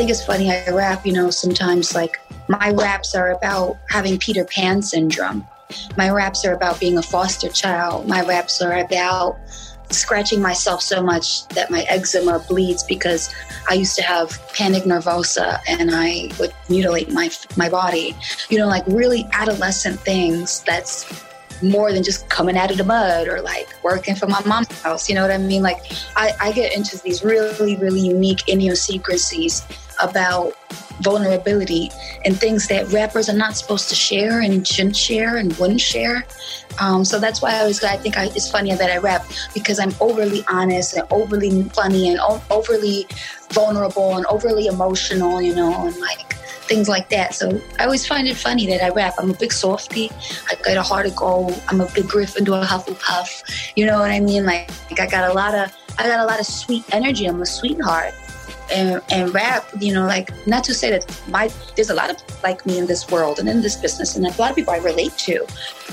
Think it's funny. I rap, you know, sometimes like my raps are about having Peter Pan syndrome. My raps are about being a foster child. My raps are about scratching myself so much that my eczema bleeds because I used to have panic nervosa and I would mutilate my my body. You know, like really adolescent things that's more than just coming out of the mud or like working for my mom's house. You know what I mean? Like I, I get into these really, really unique idiosyncrasies about vulnerability and things that rappers are not supposed to share and shouldn't share and wouldn't share. Um, so that's why I always I think I, it's funny that I rap because I'm overly honest and overly funny and o- overly vulnerable and overly emotional, you know, and like things like that. So I always find it funny that I rap. I'm a big softie. I got a heart of gold. I'm a big Gryffindor, Hufflepuff. You know what I mean? Like, like I got a lot of I got a lot of sweet energy. I'm a sweetheart and, and rap, you know, like not to say that my there's a lot of like me in this world and in this business, and a lot of people I relate to,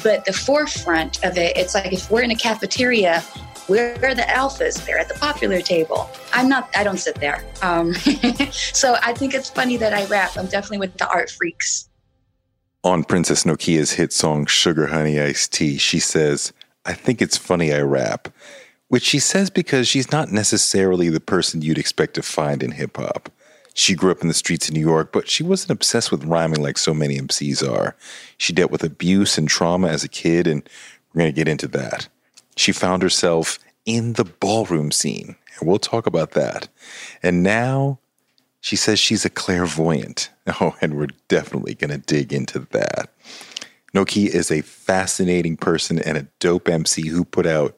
but the forefront of it, it's like if we're in a cafeteria, we're the alphas. They're at the popular table. I'm not. I don't sit there. Um, so I think it's funny that I rap. I'm definitely with the art freaks. On Princess Nokia's hit song Sugar Honey Iced Tea, she says, I think it's funny I rap which she says because she's not necessarily the person you'd expect to find in hip hop. She grew up in the streets of New York, but she wasn't obsessed with rhyming like so many MCs are. She dealt with abuse and trauma as a kid, and we're going to get into that. She found herself in the ballroom scene, and we'll talk about that. And now she says she's a clairvoyant. Oh, and we're definitely going to dig into that. Nokia is a fascinating person and a dope MC who put out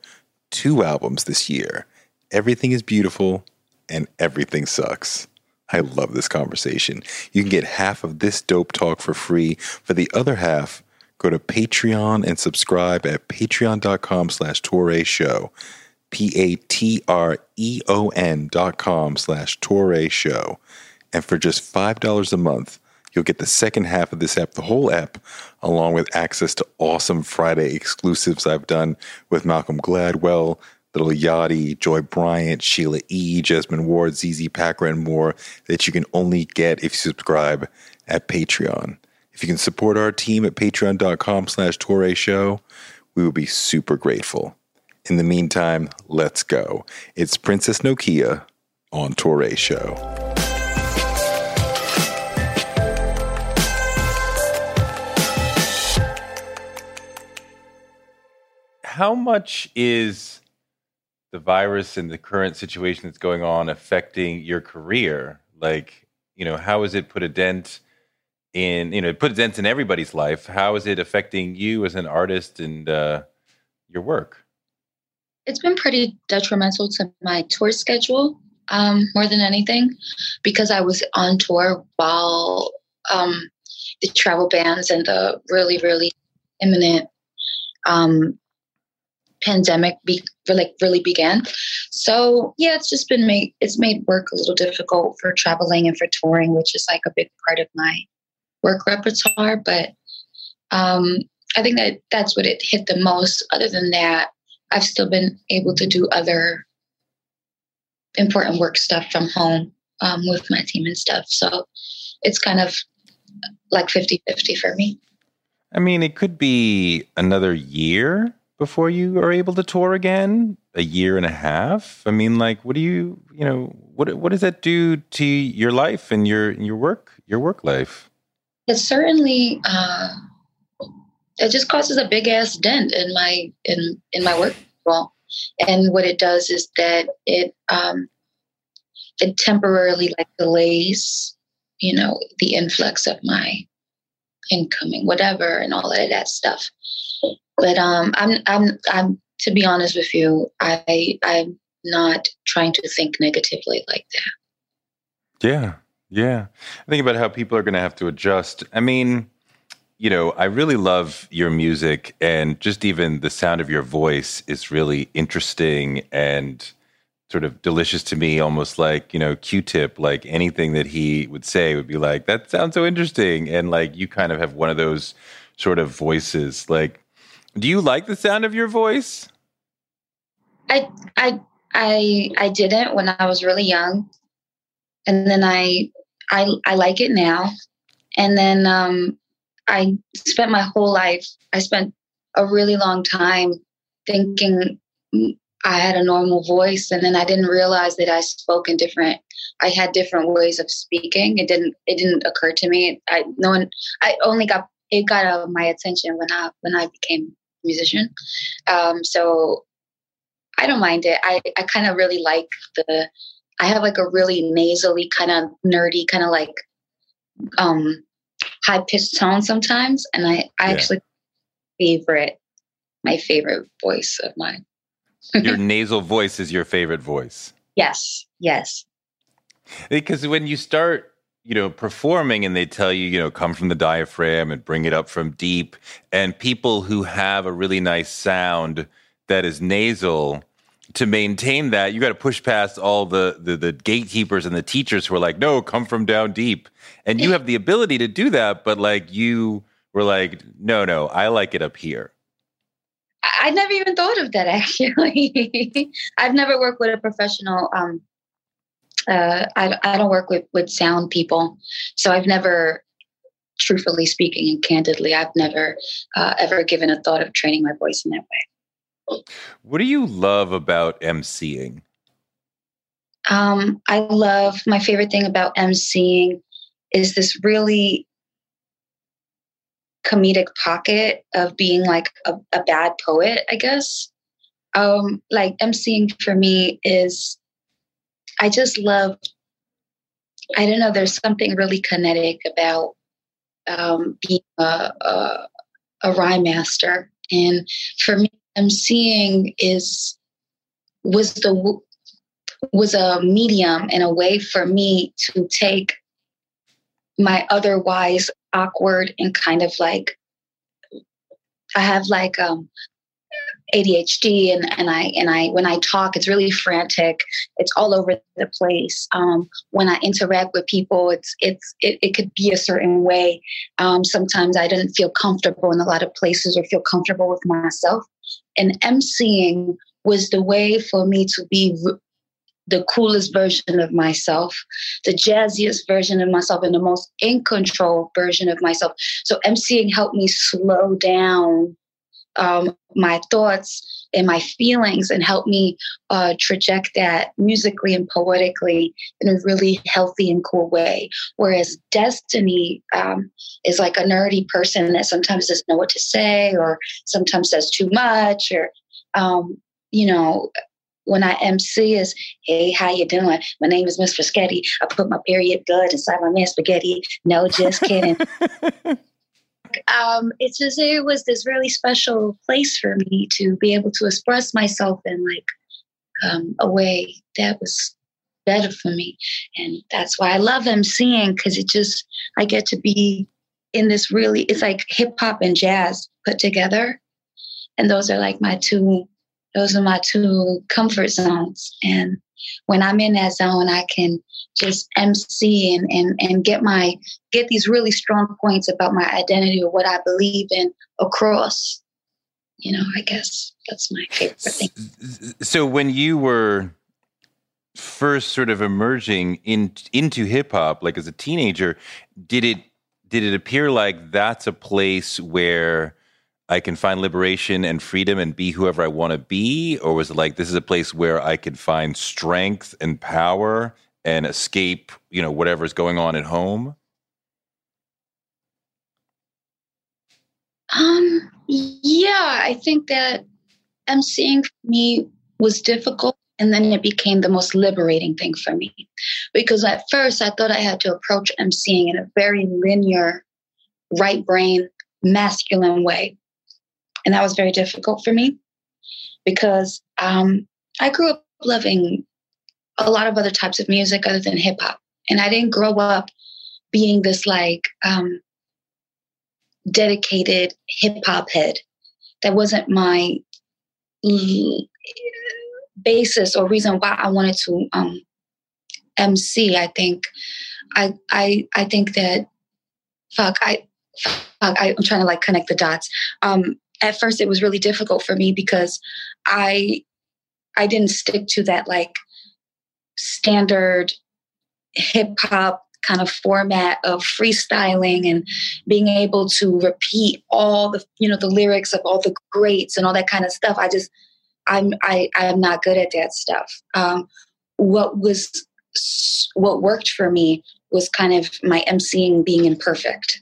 two albums this year. Everything is beautiful and everything sucks. I love this conversation. You can get half of this dope talk for free. For the other half, go to Patreon and subscribe at patreon.com slash Toure Show. P-A-T-R-E-O-N dot com slash Toure Show. And for just $5 a month, you'll get the second half of this app, the whole app, along with access to awesome Friday exclusives I've done with Malcolm Gladwell, Lil Yachty, Joy Bryant, Sheila E., Jesmyn Ward, ZZ Packer, and more that you can only get if you subscribe at Patreon. If you can support our team at patreon.com slash Toure Show, we will be super grateful. In the meantime, let's go. It's Princess Nokia on Toure Show. How much is the virus and the current situation that's going on affecting your career? Like, you know, how has it put a dent in, you know, it put a dent in everybody's life. How is it affecting you as an artist and uh, your work? It's been pretty detrimental to my tour schedule um, more than anything because I was on tour while um, the travel bans and the really, really imminent um, pandemic be, like really began. So yeah, it's just been made it's made work a little difficult for traveling and for touring, which is like a big part of my work repertoire. But um, I think that that's what it hit the most. Other than that, I've still been able to do other important work stuff from home um, with my team and stuff. So it's kind of like 50 50 for me. I mean, it could be another year before you are able to tour again? A year and a half? I mean, like, what do you, you know, what what does that do to your life and your your work, your work life? It certainly uh, it just causes a big ass dent in my in in my work. Well, and what it does is that it um, it temporarily like delays, you know, the influx of my incoming, whatever, and all of that stuff. But um, I'm I'm I'm to be honest with you, I I'm not trying to think negatively like that. Yeah, yeah. I think about how people are going to have to adjust. I mean, you know, I really love your music, and just even the sound of your voice is really interesting and sort of delicious to me, almost like, you know, Q-Tip, like anything that he would say would be like, that sounds so interesting. And like, you kind of have one of those sort of voices. Like, do you like the sound of your voice? I, I, I, I didn't when I was really young. And then I, I, I like it now. And then, um, I spent my whole life, I spent a really long time thinking I had a normal voice, and then I didn't realize that I spoke in different. I had different ways of speaking. It didn't. It didn't occur to me. I no one. I only got it got my attention when I when I became musician. Um, so I don't mind it. I I kind of really like the. I have like a really nasally kind of nerdy kind of like um high pitched tone sometimes, and I I yeah. actually favorite my favorite voice of mine your nasal voice is your favorite voice. Yes, yes. Because when you start, you know, performing and they tell you, you know, come from the diaphragm and bring it up from deep, and people who have a really nice sound that is nasal, to maintain that, you got to push past all the, the, the gatekeepers and the teachers who are like, no, come from down deep, and you have the ability to do that, but like you were like, no, no, I like it up here. I never even thought of that actually. I've never worked with a professional. Um, uh, I, I don't work with, with sound people. So I've never, truthfully speaking and candidly, I've never uh, ever given a thought of training my voice in that way. What do you love about emceeing? Um, I love my favorite thing about emceeing is this really comedic pocket of being like a, a bad poet, I guess. Um, like emceeing for me is, I just love, I don't know, there's something really kinetic about um, being a, a, a rhyme master. And for me, emceeing is, was the, was a medium and a way for me to take my otherwise awkward and kind of like I have like um ADHD and, and I and I when I talk it's really frantic. It's all over the place. Um, when I interact with people it's it's it, it could be a certain way. Um, sometimes I didn't feel comfortable in a lot of places or feel comfortable with myself. And emceeing was the way for me to be the coolest version of myself, the jazziest version of myself, and the most in control version of myself. So emceeing helped me slow down um, my thoughts and my feelings and help me uh, traject that musically and poetically in a really healthy and cool way. Whereas Destiny um, is like a nerdy person that sometimes doesn't know what to say or sometimes says too much or um, you know when I MC is, hey, how you doing? My name is Miss Spaghetti. I put my period blood inside my man spaghetti. No, just kidding. um, it's just it was this really special place for me to be able to express myself in like um, a way that was better for me, and that's why I love MCing because it just I get to be in this really it's like hip hop and jazz put together, and those are like my two those are my two comfort zones. And when I'm in that zone, I can just MC and, and, and get my get these really strong points about my identity or what I believe in across. You know, I guess that's my favorite thing. So when you were first sort of emerging in into hip hop, like as a teenager, did it did it appear like that's a place where I can find liberation and freedom and be whoever I want to be? Or was it like this is a place where I can find strength and power and escape, you know, whatever's going on at home? Um, yeah, I think that emceeing for me was difficult and then it became the most liberating thing for me because at first I thought I had to approach emceeing in a very linear, right brain, masculine way. And that was very difficult for me because um, I grew up loving a lot of other types of music other than hip hop. And I didn't grow up being this like um, dedicated hip hop head. That wasn't my basis or reason why I wanted to um, MC. I think I I I think that fuck I fuck I, am trying to like connect the dots. Um, at first, it was really difficult for me because I I didn't stick to that like standard hip hop kind of format of freestyling and being able to repeat all the you know the lyrics of all the greats and all that kind of stuff. I just i'm i i'm not good at that stuff. Um, what was what worked for me was kind of my emceeing being imperfect.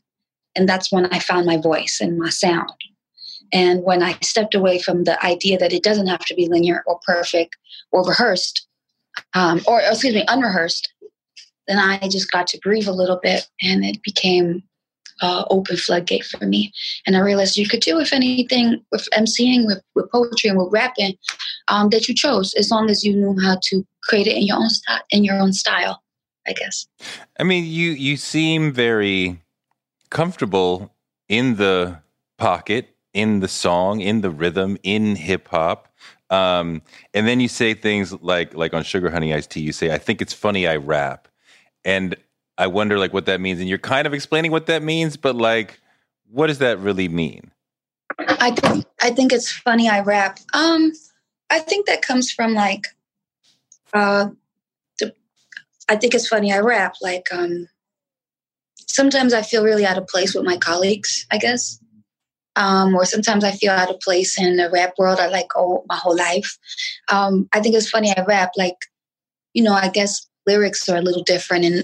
And that's when i found my voice and my sound and when i stepped away from the idea that it doesn't have to be linear or perfect or rehearsed um, or excuse me unrehearsed then I just got to breathe a little bit and it became uh, open floodgate for me. And I realized you could do, if anything, with emceeing, with, with poetry, and with rapping um, that you chose, as long as you knew how to create it in your own style. In your own style, I guess. I mean, you you seem very comfortable in the pocket, in the song, in the rhythm, in hip hop. Um, and then you say things like like on Sugar Honey Iced Tea, you say, "I think it's funny I rap." and I wonder like what that means. And you're kind of explaining what that means, but like, what does that really mean? I think I think it's funny I rap. Um, I think that comes from like, uh, the, I think it's funny I rap. Like, um, sometimes I feel really out of place with my colleagues. I guess. Um, or sometimes I feel out of place in the rap world. I like oh my whole life. Um, I think it's funny I rap. Like, you know, I guess lyrics are a little different and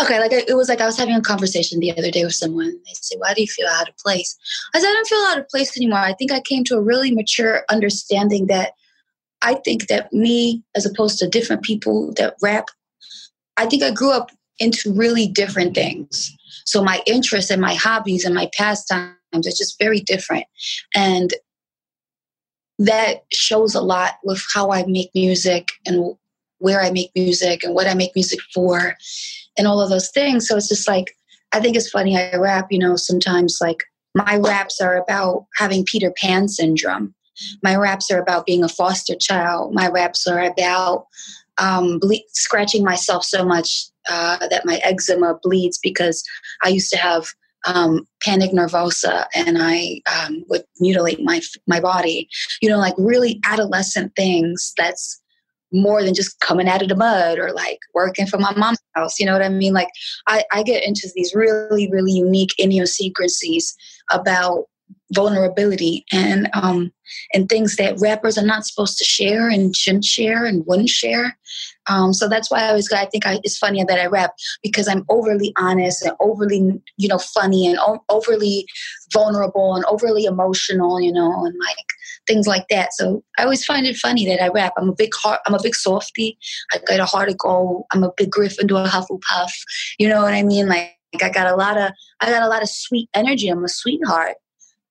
okay like it was like i was having a conversation the other day with someone they say why do you feel out of place i said i don't feel out of place anymore i think i came to a really mature understanding that i think that me as opposed to different people that rap i think i grew up into really different things so my interests and my hobbies and my pastimes are just very different and that shows a lot with how i make music and where I make music and what I make music for and all of those things. So it's just like, I think it's funny. I rap, you know, sometimes like my raps are about having Peter Pan syndrome. My raps are about being a foster child. My raps are about um, ble- scratching myself so much uh, that my eczema bleeds because I used to have um, panic nervosa and I um, would mutilate my my body. You know, like really adolescent things. That's more than just coming out of the mud or like working for my mom's house. You know what I mean? Like I, I get into these really, really unique idiosyncrasies about vulnerability and um and things that rappers are not supposed to share and shouldn't share and wouldn't share. Um, so that's why I always I think I, it's funny that I rap because I'm overly honest and overly you know funny and o- overly vulnerable and overly emotional, you know, and like things like that. So I always find it funny that I rap. I'm a big heart. I'm a big softy. I got a heart of gold. I'm a big Gryffindor, Hufflepuff. You know what I mean? Like, like I got a lot of I got a lot of sweet energy. I'm a sweetheart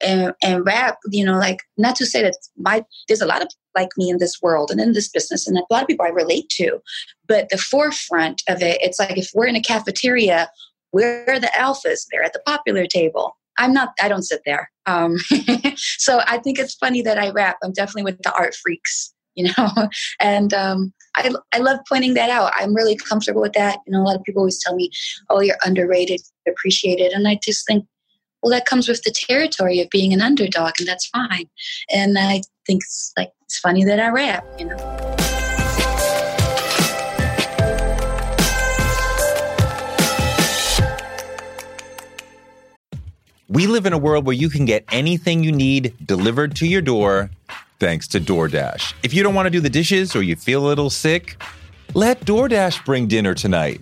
and, and rap, you know, like not to say that my there's a lot of like me in this world and in this business, and a lot of people I relate to, but the forefront of it, it's like if we're in a cafeteria, we're the alphas. They're at the popular table. I'm not. I don't sit there. Um, so I think it's funny that I rap. I'm definitely with the art freaks, you know, and um, I I love pointing that out. I'm really comfortable with that. You know, a lot of people always tell me, "Oh, you're underrated, appreciated," and I just think well, that comes with the territory of being an underdog, and that's fine. And I think it's like it's funny that I rap, you know. We live in a world where you can get anything you need delivered to your door thanks to DoorDash. If you don't want to do the dishes or you feel a little sick, let DoorDash bring dinner tonight.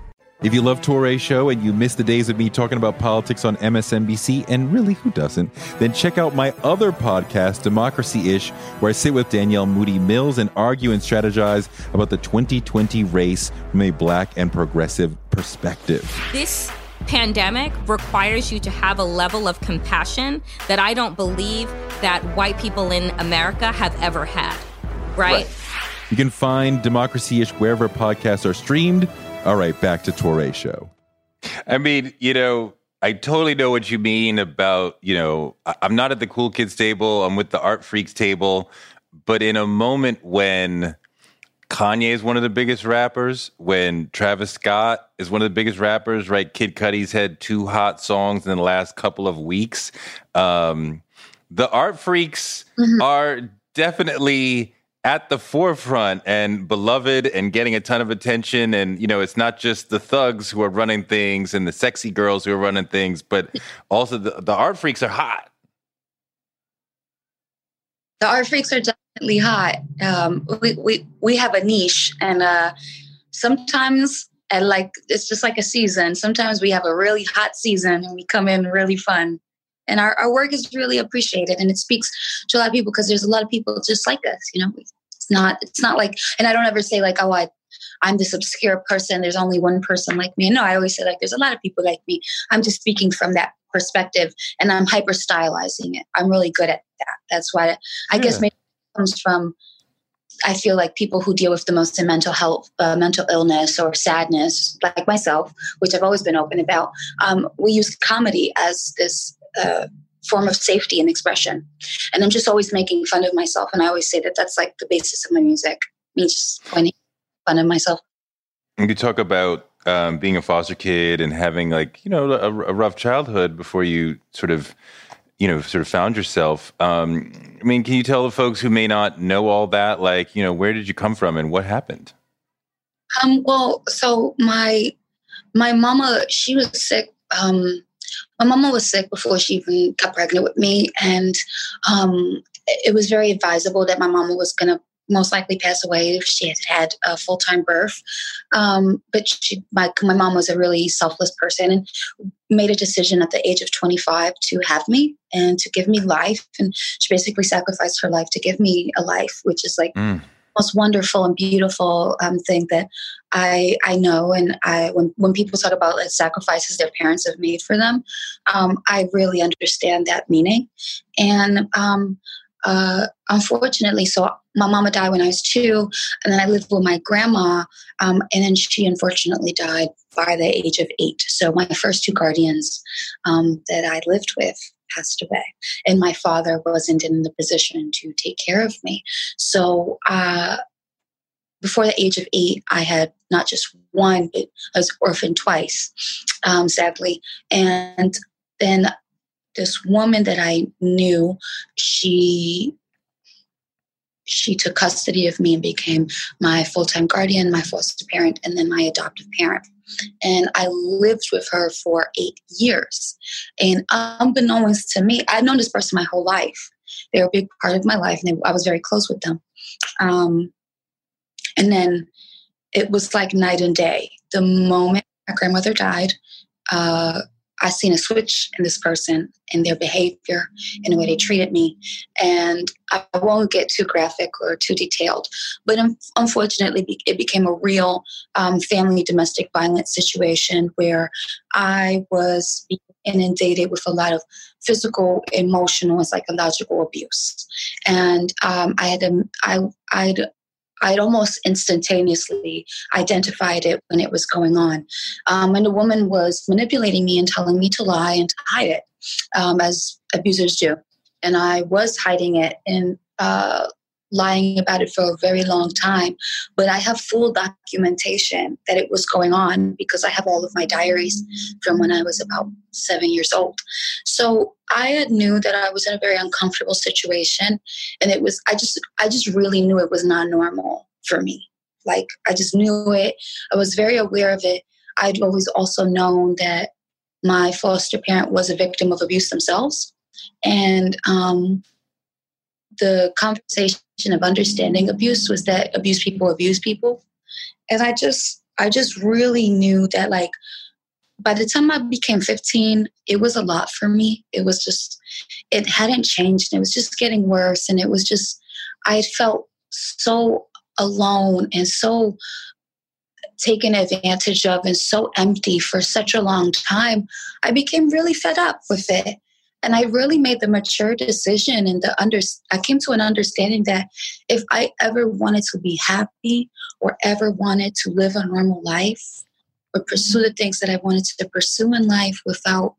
If you love Toure Show and you miss the days of me talking about politics on MSNBC, and really who doesn't, then check out my other podcast, Democracy Ish, where I sit with Danielle Moodie-Mills and argue and strategize about the 2020 race from a black and progressive perspective. This pandemic requires you to have a level of compassion that I don't believe that white people in America have ever had. Right? right. You can find Democracy Ish wherever podcasts are streamed. All right, back to Toure Show. I mean, you know, I totally know what you mean about, you know, I'm not at the cool kids table, I'm with the art freaks table. But in a moment when Kanye is one of the biggest rappers, when Travis Scott is one of the biggest rappers, right? Kid Cudi's had two hot songs in the last couple of weeks. Um, the art freaks mm-hmm. are definitely at the forefront and beloved and getting a ton of attention. And, you know, it's not just the thugs who are running things and the sexy girls who are running things, but also the, the art freaks are hot. The art freaks are definitely hot. Um, we, we, we have a niche and uh, sometimes and like it's just like a season. Sometimes we have a really hot season and we come in really fun and our, our work is really appreciated and it speaks to a lot of people because there's a lot of people just like us you know? It's not it's not like and i don't ever say like oh i i'm this obscure person there's only one person like me. No i always say like there's a lot of people like me. I'm just speaking from that perspective and i'm hyper stylizing it. I'm really good at that. That's why i yeah. guess maybe it comes from I feel like people who deal with the most in mental health, uh, mental illness, or sadness, like myself, which I've always been open about, um, we use comedy as this uh, form of safety and expression. And I'm just always making fun of myself. And I always say that that's like the basis of my music, me just pointing fun of myself. You talk about um, being a foster kid and having like you know a, a, rough childhood before you sort of you know sort of found yourself. Um, I mean, can you tell the folks who may not know all that, like you know, where did you come from and what happened? Um, well, so my my mama, she was sick. Um, my mama was sick before she even got pregnant with me, and um, it was very advisable that my mama was going to most likely pass away if she had had a full time birth. Um, but she, my, my mom was a really selfless person and made a decision at the age of 25 to have me and to give me life. And she basically sacrificed her life to give me a life, which is like mm. Most wonderful and beautiful um, thing that I I know. And I when when people talk about like, sacrifices their parents have made for them, um, I really understand that meaning. And um, uh, unfortunately, so my mama died when I was two, and then I lived with my grandma, um, and then she unfortunately died by the age of eight. So my first two guardians um, that I lived with passed away, and my father wasn't in the position to take care of me. So uh, before the age of eight, I had not just one, but I was orphaned twice, um, sadly, and then this woman that I knew, she she took custody of me and became my full-time guardian, my foster parent, and then my adoptive parent. And I lived with her for eight years. And unbeknownst to me, I'd known this person my whole life. They were a big part of my life, and I was very close with them. Um, and then it was like night and day. The moment my grandmother died, uh, I seen a switch in this person in their behavior, in the way they treated me. And I won't get too graphic or too detailed, but unfortunately, it became a real um, family domestic violence situation where I was inundated with a lot of physical, emotional, and psychological abuse. And um, I had to, I, I'd I'd almost instantaneously identified it when it was going on. Um, and woman was manipulating me and telling me to lie and to hide it, um, as abusers do. And I was hiding it and uh, lying about it for a very long time. But I have full documentation that it was going on because I have all of my diaries from when I was about seven years old. So I knew that I was in a very uncomfortable situation, and it was I just I just really knew it was not normal for me. Like I just knew it. I was very aware of it. I'd always also known that my foster parent was a victim of abuse themselves, and um, the conversation of understanding abuse was that abuse people abuse people, and I just I just really knew that like by the time I became 15, it was a lot for me. It was just, it hadn't changed. And it was just getting worse. And it was just, I felt so alone and so taken advantage of and so empty for such a long time. I became really fed up with it. And I really made the mature decision and the under I came to an understanding that if I ever wanted to be happy or ever wanted to live a normal life, or pursue the things that I wanted to pursue in life without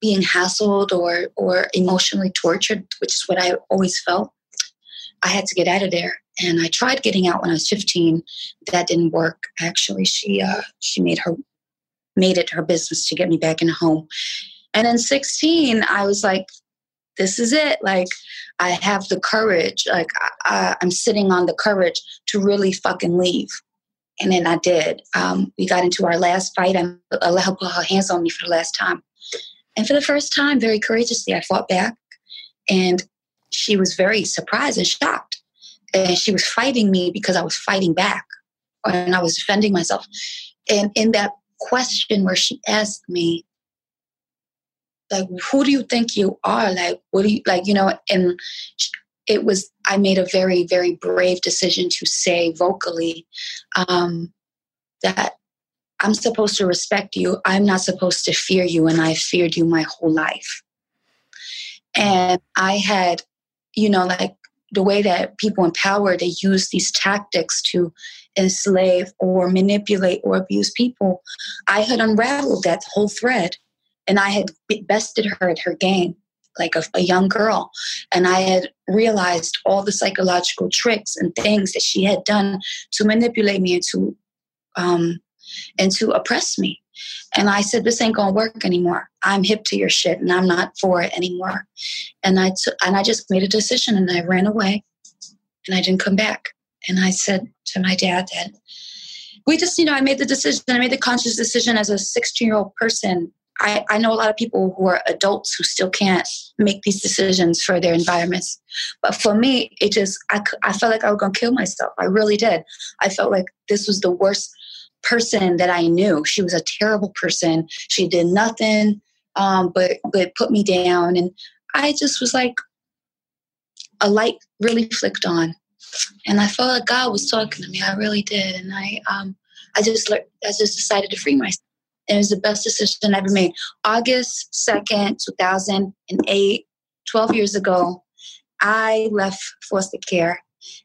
being hassled or or emotionally tortured, which is what I always felt. I had to get out of there, and I tried getting out when I was 15. That didn't work. Actually, she uh, she made her made it her business to get me back in home. And in 16, I was like, "This is it! Like, I have the courage. Like, I, I'm sitting on the courage to really fucking leave." And then I did. Um, we got into our last fight. And I let put her hands on me for the last time. And for the first time, very courageously, I fought back. And she was very surprised and shocked. And she was fighting me because I was fighting back and I was defending myself. And in that question where she asked me, like, who do you think you are? Like, what do you, like, you know, and it was i made a very very brave decision to say vocally um, that i'm supposed to respect you. I'm not supposed to fear you and i feared you my whole life. And i had you know like the way that people in power they use these tactics to enslave or manipulate or abuse people i had unraveled that whole thread and i had bested her at her game like a, a, young girl. And I had realized all the psychological tricks and things that she had done to manipulate me and to um, and to oppress me. And I said, this ain't gonna work anymore. I'm hip to your shit and I'm not for it anymore. And I t- and I just made a decision and I ran away and I didn't come back. And I said to my dad that we just, you know, I made the decision, I made the conscious decision as a 16 year old person. I, I know a lot of people who are adults who still can't make these decisions for their environments. But for me, it just, I, I felt like I was going to kill myself. I really did. I felt like this was the worst person that I knew. She was a terrible person. She did nothing um, but but put me down, and I just was like, a light really flicked on, and I felt like God was talking to me. I really did, and I um, I just I just decided to free myself. It was the best decision I ever made. August 2nd, 2008, 12 years ago, I left foster care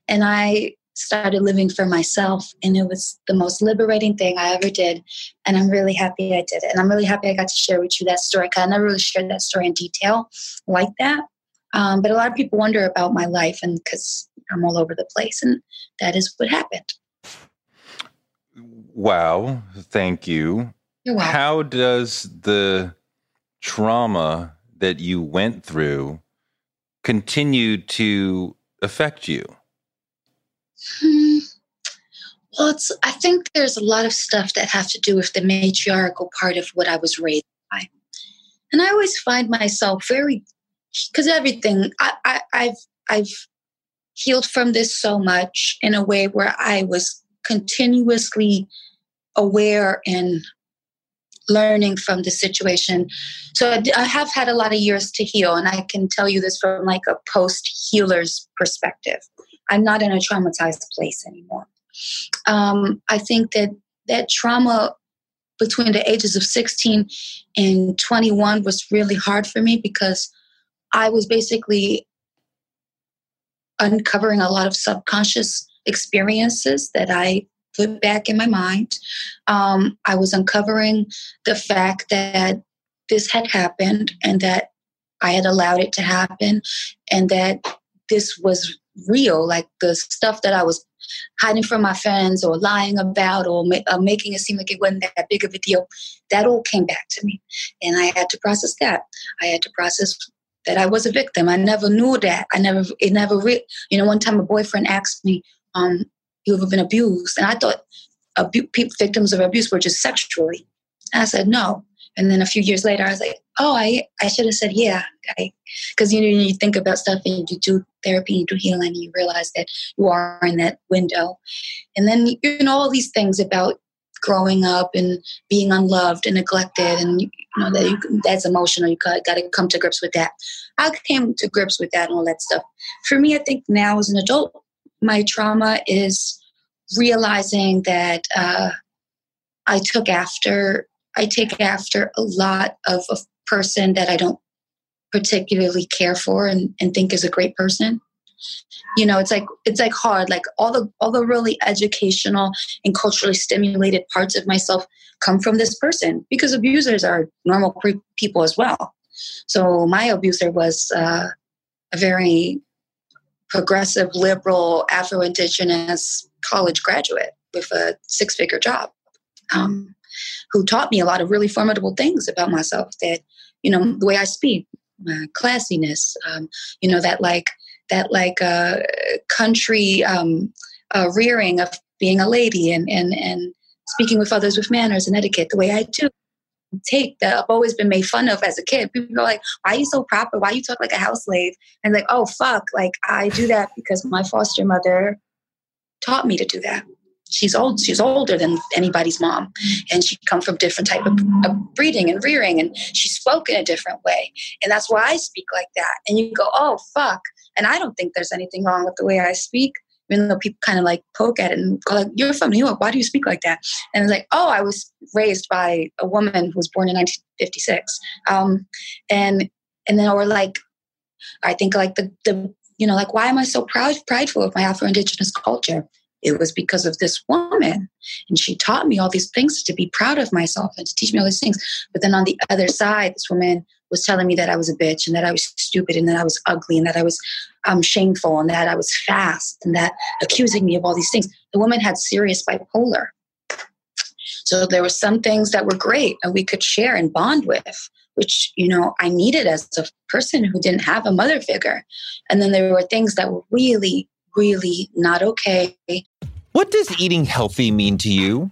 and I started living for myself and it was the most liberating thing i ever did and i'm really happy i did it and i'm really happy i got to share with you that story because i never really shared that story in detail like that um, but a lot of people wonder about my life and because i'm all over the place and that is what happened wow thank you how does the trauma that you went through continue to affect you Hmm. Well, it's, I think there's a lot of stuff that have to do with the matriarchal part of what I was raised by. And I always find myself very, because everything, I, I, I've, I've healed from this so much in a way where I was continuously aware and learning from the situation. So I have had a lot of years to heal, and I can tell you this from like a post healer's perspective. I'm not in a traumatized place anymore. Um, I think that that trauma between the ages of 16 and 21 was really hard for me because I was basically uncovering a lot of subconscious experiences that I put back in my mind. Um, I was uncovering the fact that this had happened and that I had allowed it to happen and that this was real, like the stuff that I was hiding from my friends or lying about or ma- uh, making it seem like it wasn't that big of a deal, that all came back to me. And I had to process that. I had to process that I was a victim. I never knew that. I never, it never, re- you know, one time a boyfriend asked me, um, you ever been abused? And I thought abu- victims of abuse were just sexually. And I said, no. And then a few years later, I was like, oh, I, I should have said, yeah. Because, you know, you think about stuff and you do therapy, you do healing, and you realize that you are in that window. And then, you know, all these things about growing up and being unloved and neglected and you know that you, that's emotional you got, got to come to grips with that i came to grips with that and all that stuff for me i think now as an adult my trauma is realizing that uh, i took after I take after a lot of a person that I don't particularly care for and, and think is a great person. You know, it's like it's like hard. Like all the all the really educational and culturally stimulated parts of myself come from this person because abusers are normal people as well. So my abuser was uh, a very progressive, liberal, Afro Indigenous college graduate with a six figure job. Um, who taught me a lot of really formidable things about myself that, you know, the way I speak, my classiness, um, you know, that like, that like uh, country um, uh, rearing of being a lady and, and, and speaking with others with manners and etiquette the way I do take that I've always been made fun of as a kid. People are like, why are you so proper? Why you talk like a house slave? And like, oh fuck, like I do that because my foster mother taught me to do that. She's old she's older than anybody's mom and she come from different type of, of, breeding and rearing and she spoke in a different way. And that's why i speak like that. And you go oh fuck. And i don't think there's anything wrong with the way i speak even though people kind of like poke at it and go like you're from new york. Why do you speak like that? And it's like oh i was raised by a woman who was born in 1956 um, and and then or like i think like the the you know like why am i so proud prideful of my afro-indigenous culture it was because of this woman. And she taught me all these things to be proud of myself and to teach me all these things. But then on the other side, this woman was telling me that I was a bitch and that I was stupid and that I was ugly and that I was um, shameful and that I was fast and that accusing me of all these things. The woman had serious bipolar. So there were some things that were great and we could share and bond with, which, you know, I needed as a person who didn't have a mother figure. And then there were things that were really, really not okay. What does eating healthy mean to you?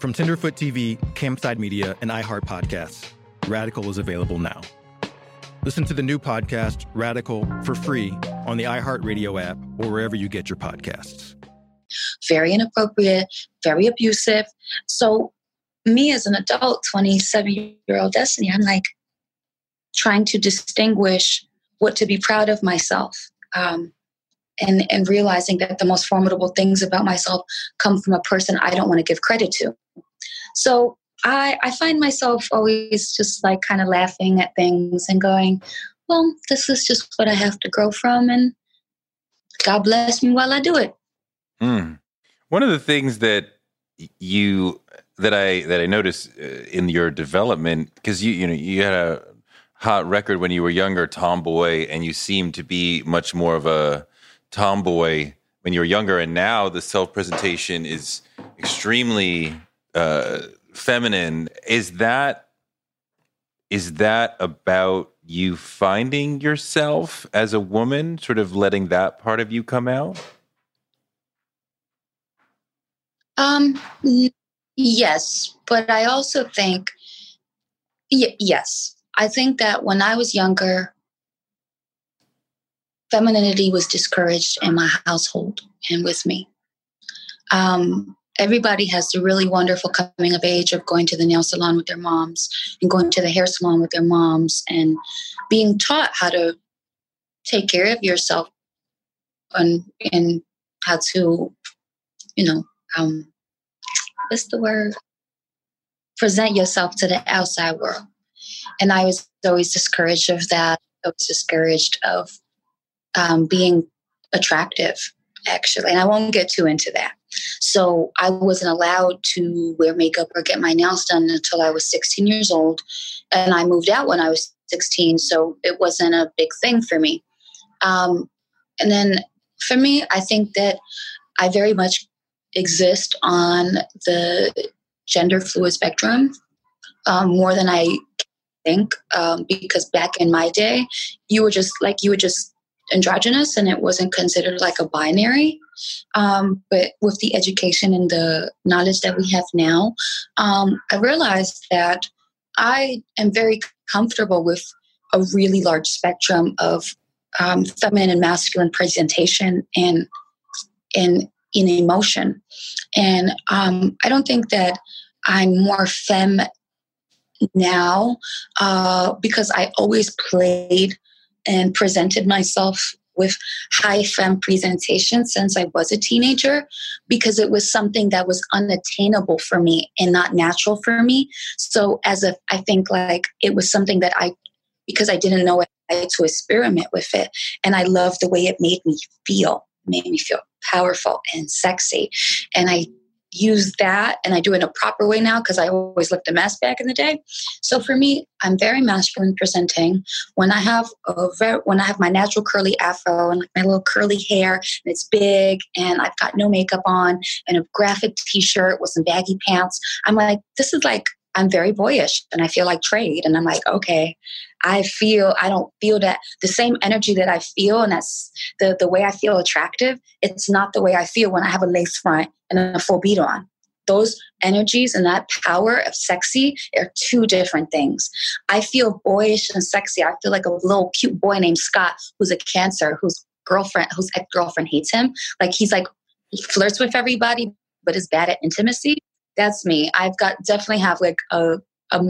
From Tenderfoot TV, Campside Media, and iHeart Podcasts, Radical is available now. Listen to the new podcast, Radical, for free on the iHeartRadio app or wherever you get your podcasts. Very inappropriate, very abusive. So, me as an adult, 27 year old Destiny, I'm like trying to distinguish what to be proud of myself. Um, and, and realizing that the most formidable things about myself come from a person I don't want to give credit to. So I, I find myself always just like kind of laughing at things and going, well, this is just what I have to grow from, and God bless me while I do it. Mm. One of the things that you that I that I noticed uh, in your development because you you know you had a hot record when you were younger, tomboy, and you seemed to be much more of a tomboy when you were younger, and now the self presentation is extremely uh, feminine. Is that is that about you finding yourself as a woman, sort of letting that part of you come out? Um, yes, but I also think, y- yes, I think that when I was younger, femininity was discouraged in my household and with me. Um, everybody has the really wonderful coming of age of going to the nail salon with their moms and going to the hair salon with their moms and being taught how to take care of yourself and and how to you know um what's the word? Present yourself to the outside world. And i was always discouraged of that. I was discouraged of um, being attractive actually. And i won't get too into that so I wasn't allowed to wear makeup or get my nails done until I was 16 years old. And I moved out when I was 16, so it wasn't a big thing for me. Um, and then for me, I think that I very much exist on the gender fluid spectrum um, more than I think, um, because back in my day, you were just like, you were just androgynous and it wasn't considered like a binary. Um, but with the education and the knowledge that we have now, um, I realized that I am very comfortable with a really large spectrum of um, feminine and masculine presentation and in in emotion. And um, I don't think that I'm more femme now uh, because I always played and presented myself with high femme presentation since I was a teenager because it was something that was unattainable for me and not natural for me. So as a, I think like it was something that I, because I didn't know it, I had to experiment with it. And I loved the way it made me feel, it made me feel powerful and sexy. And I use that and I do it in a proper way now because I always looked a mess back in the day. So for me, I'm very masculine presenting. When I have a very, when I have my natural curly afro and my little curly hair and it's big and I've got no makeup on and a graphic t-shirt with some baggy pants, I'm like, this is like I'm very boyish and I feel like trade. And I'm like, okay, I feel, I don't feel that the same energy that I feel and that's the, the way I feel attractive. It's not the way I feel when I have a lace front and a full beat on. Those energies and that power of sexy are two different things. I feel boyish and sexy. I feel like a little cute boy named Scott who's a cancer, whose girlfriend, whose ex girlfriend hates him. Like he's like, he flirts with everybody, but is bad at intimacy. That's me. I've got definitely have like a, a,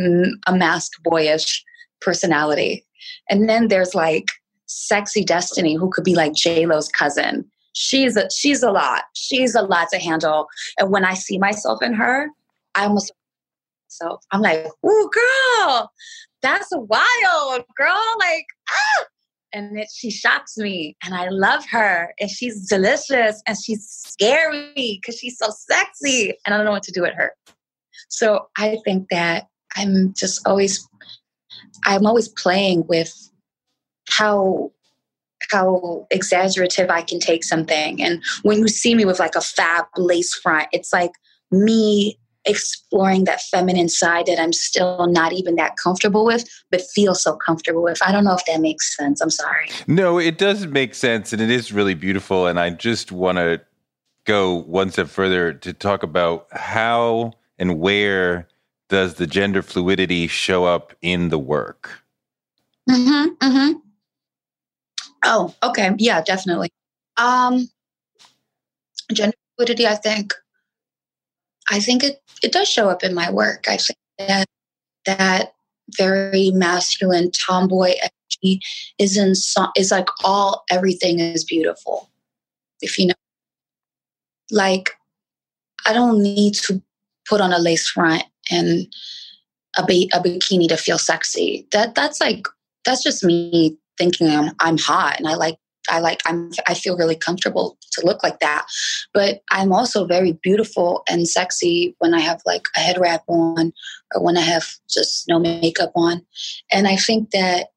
a masked boyish personality. And then there's like sexy Destiny, who could be like J Lo's cousin she's a she's a lot. She's a lot to handle. And when I see myself in her, I almost so I'm like, "Ooh, girl, that's wild, girl!" Like, ah. And it, she shocks me, and I love her, and she's delicious, and she's scary because she's so sexy, and I don't know what to do with her. So I think that I'm just always, I'm always playing with how how exaggerative I can take something. And when you see me with like a fab lace front, it's like me exploring that feminine side that I'm still not even that comfortable with, but feel so comfortable with. I don't know if that makes sense. I'm sorry. No, it does make sense and it is really beautiful. And I just want to go one step further to talk about how and where does the gender fluidity show up in the work? Mm-hmm. Mm-hmm. Oh, okay. Yeah, definitely. Um, gender fluidity, I think, I think it, it does show up in my work. I think that that very masculine tomboy energy is in so, is like all everything is beautiful. If you know, like I don't need to put on a lace front and a, a bikini to feel sexy. That that's like that's just me thinking I'm, I'm hot and I like I like I'm I feel really comfortable to look like that. But I'm also very beautiful and sexy when I have like a head wrap on or when I have just no makeup on. And I think that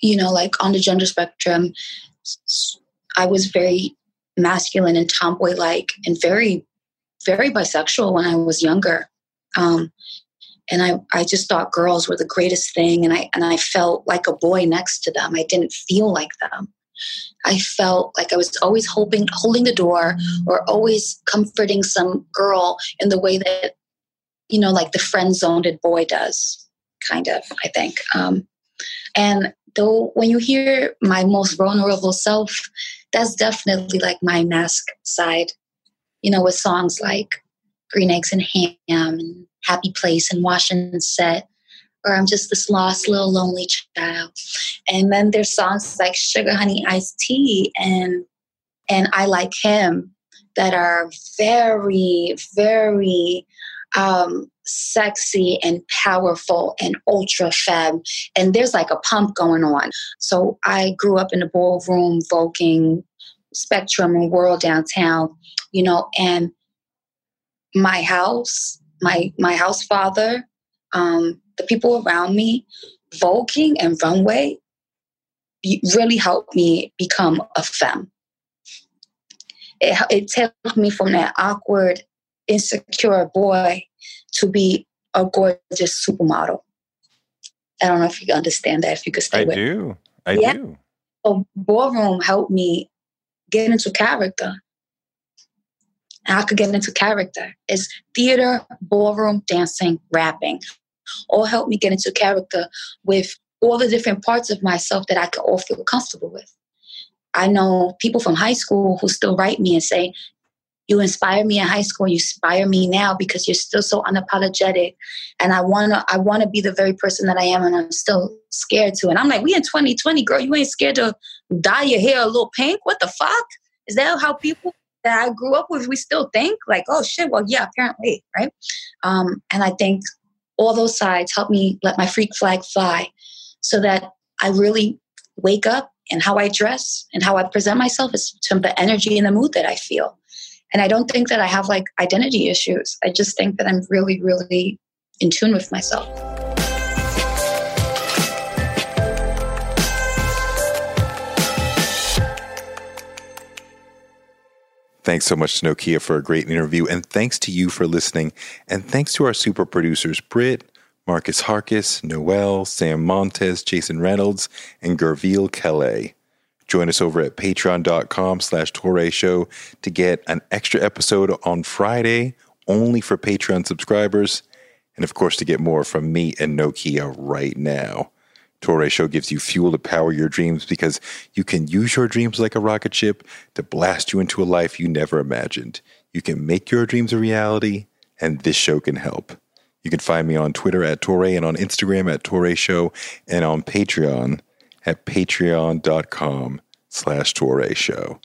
you know like on the gender spectrum I was very masculine and tomboy like and very very bisexual when I was younger. Um, and I, I just thought girls were the greatest thing and I and I felt like a boy next to them. I didn't feel like them. I felt like I was always holding holding the door or always comforting some girl in the way that you know like the friend zoned boy does kind of I think um, and though when you hear my most vulnerable self that's definitely like my mask side you know with songs like green eggs and ham and happy place and Washington set, or I'm just this lost little lonely child. And then there's songs like Sugar Honey Iced Tea and and I Like Him that are very, very um, sexy and powerful and ultra fab. And there's like a pump going on. So I grew up in the ballroom, Voguing, Spectrum, and World downtown, you know, and my house my my house father, um, the people around me, voguing and runway really helped me become a femme. It, it took me from that awkward, insecure boy to be a gorgeous supermodel. I don't know if you understand that. If you could stay with, I with do. I yeah. do. So ballroom helped me get into character I could get into character. It's theater, ballroom, dancing, rapping. All help me get into character with all the different parts of myself that I could all feel comfortable with. I know people from high school who still write me and say, you inspire me in high school, you inspire me now because you're still so unapologetic. And I wanna I wanna be the very person that I am and I'm still scared to. And I'm like, we in 2020, girl, you ain't scared to dye your hair a little pink? What the fuck? Is that how people that I grew up with, we still think like, oh shit, well, yeah, apparently, right? Um, and I think all those sides help me let my freak flag fly so that I really wake up and how I dress and how I present myself is to the energy and the mood that I feel. And I don't think that I have like identity issues. I just think that I'm really, really in tune with myself. Thanks so much to Nokia for a great interview, and thanks to you for listening, and thanks to our super producers, Britt, Marcus Harkis, Noel, Sam Montes, Jason Reynolds, and Gerville Kelly. Join us over at patreon.com slash Touré Show to get an extra episode on Friday only for Patreon subscribers, and of course to get more from me and Nokia right now. Touré Show gives you fuel to power your dreams because you can use your dreams like a rocket ship to blast you into a life you never imagined. You can make your dreams a reality, and this show can help. You can find me on Twitter at Touré and on Instagram at Touré Show and on Patreon at patreon.com slash Touré Show.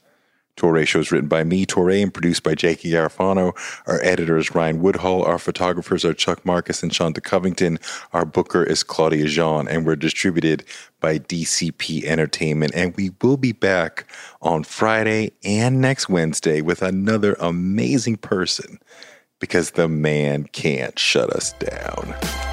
Touré Show is written by me, Touré, and produced by Jackie Garofano. Our editor is Ryan Woodhall. Our photographers are Chuck Marcus and Shanta Covington. Our booker is Claudia Jean, and we're distributed by DCP Entertainment. And we will be back on Friday and next Wednesday with another amazing person because the man can't shut us down.